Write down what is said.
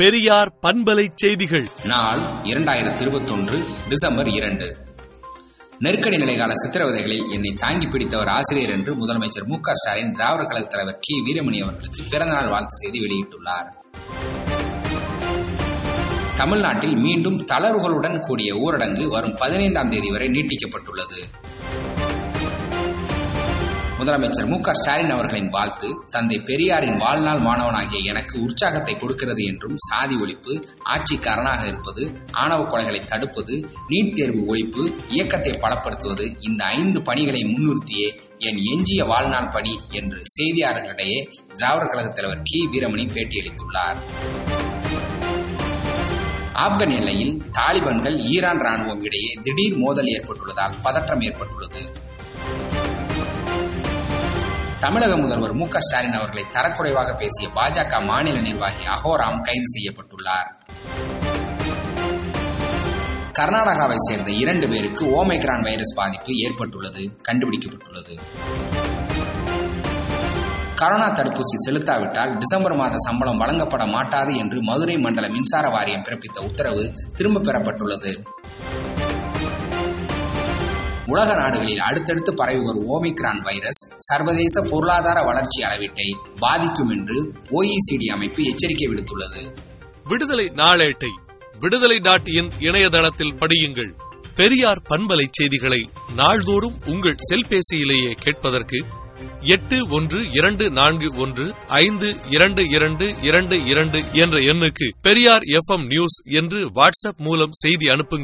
பெரியார் பண்பலை செய்திகள். நாள் இரண்டாயிரத்தி இருபத்தொன்று டிசம்பர் இரண்டு. நெருக்கடி நிலைகால சித்திரவதைகளில் என்னை தாங்கி பிடித்தவர் ஆசிரியர் என்று முதலமைச்சர் மு க ஸ்டாலின் திராவிட கழக தலைவர் கே. வீரமணி அவர்களுக்கு பிறந்தநாள் வாழ்த்து செய்தி வெளியிட்டுள்ளார். தமிழ்நாட்டில் மீண்டும் தளர்வுகளுடன் கூடிய ஊரடங்கு வரும் பதினைந்தாம் தேதி வரை நீட்டிக்கப்பட்டுள்ளது. முதலமைச்சர் மு ஸ்டாலின் அவர்களின் வாழ்த்து தந்தை பெரியாரின் வாழ்நாள் மாணவனாகிய எனக்கு உற்சாகத்தை கொடுக்கிறது என்றும் சாதி ஒழிப்பு ஆட்சிக்கு அரணாக இருப்பது ஆணவ கொலைகளை தடுப்பது நீட் தேர்வு ஒழிப்பு இயக்கத்தை பலப்படுத்துவது இந்த ஐந்து பணிகளை முன்னிறுத்தியே என் எஞ்சிய வாழ்நாள் பணி என்று செய்தியாளர்களிடையே திராவிடர் கழக தலைவர் கி. வீரமணி பேட்டியளித்துள்ளார். ஆப்கன் எல்லையில் தாலிபான்கள் ஈரான் ராணுவம் இடையே திடீர் மோதல் ஏற்பட்டுள்ளதால் பதற்றம் ஏற்பட்டுள்ளது. தமிழக முதல்வர் மு க ஸ்டாலின் அவர்களை தரக்குறைவாக பேசிய பாஜக மாநில நிர்வாகி அகோராம் கைது செய்யப்பட்டுள்ளார். கர்நாடகாவை சேர்ந்த இரண்டு பேருக்கு ஓமைக்ரான் வைரஸ் பாதிப்பு ஏற்பட்டுள்ளது கண்டுபிடிக்கப்பட்டுள்ளது. கரோனா தடுப்பூசி செலுத்தாவிட்டால் டிசம்பர் மாத சம்பளம் வழங்கப்பட மாட்டாது என்று மதுரை மண்டல மின்சார வாரியம் பிறப்பித்த உத்தரவு திரும்ப பெறப்பட்டுள்ளது. உலக நாடுகளில் அடுத்தடுத்து பரவி வரும் ஓமிக்ரான் வைரஸ் சர்வதேச பொருளாதார வளர்ச்சி அளவீட்டை பாதிக்கும் என்று ஓஇசிடி அமைப்பு எச்சரிக்கை விடுத்துள்ளது. விடுதலை நாளேட்டை விடுதலை டாட் இன் இணையதளத்தில் படியுங்கள். பெரியார் பண்பலை செய்திகளை நாள்தோறும் உங்கள் செல்பேசியிலேயே கேட்பதற்கு எட்டு ஒன்று இரண்டு நான்கு ஒன்று ஐந்து இரண்டு இரண்டு இரண்டு இரண்டு என்ற எண்ணுக்கு பெரியார் எஃப் நியூஸ் என்று வாட்ஸ்அப் மூலம் செய்தி அனுப்புங்கள்.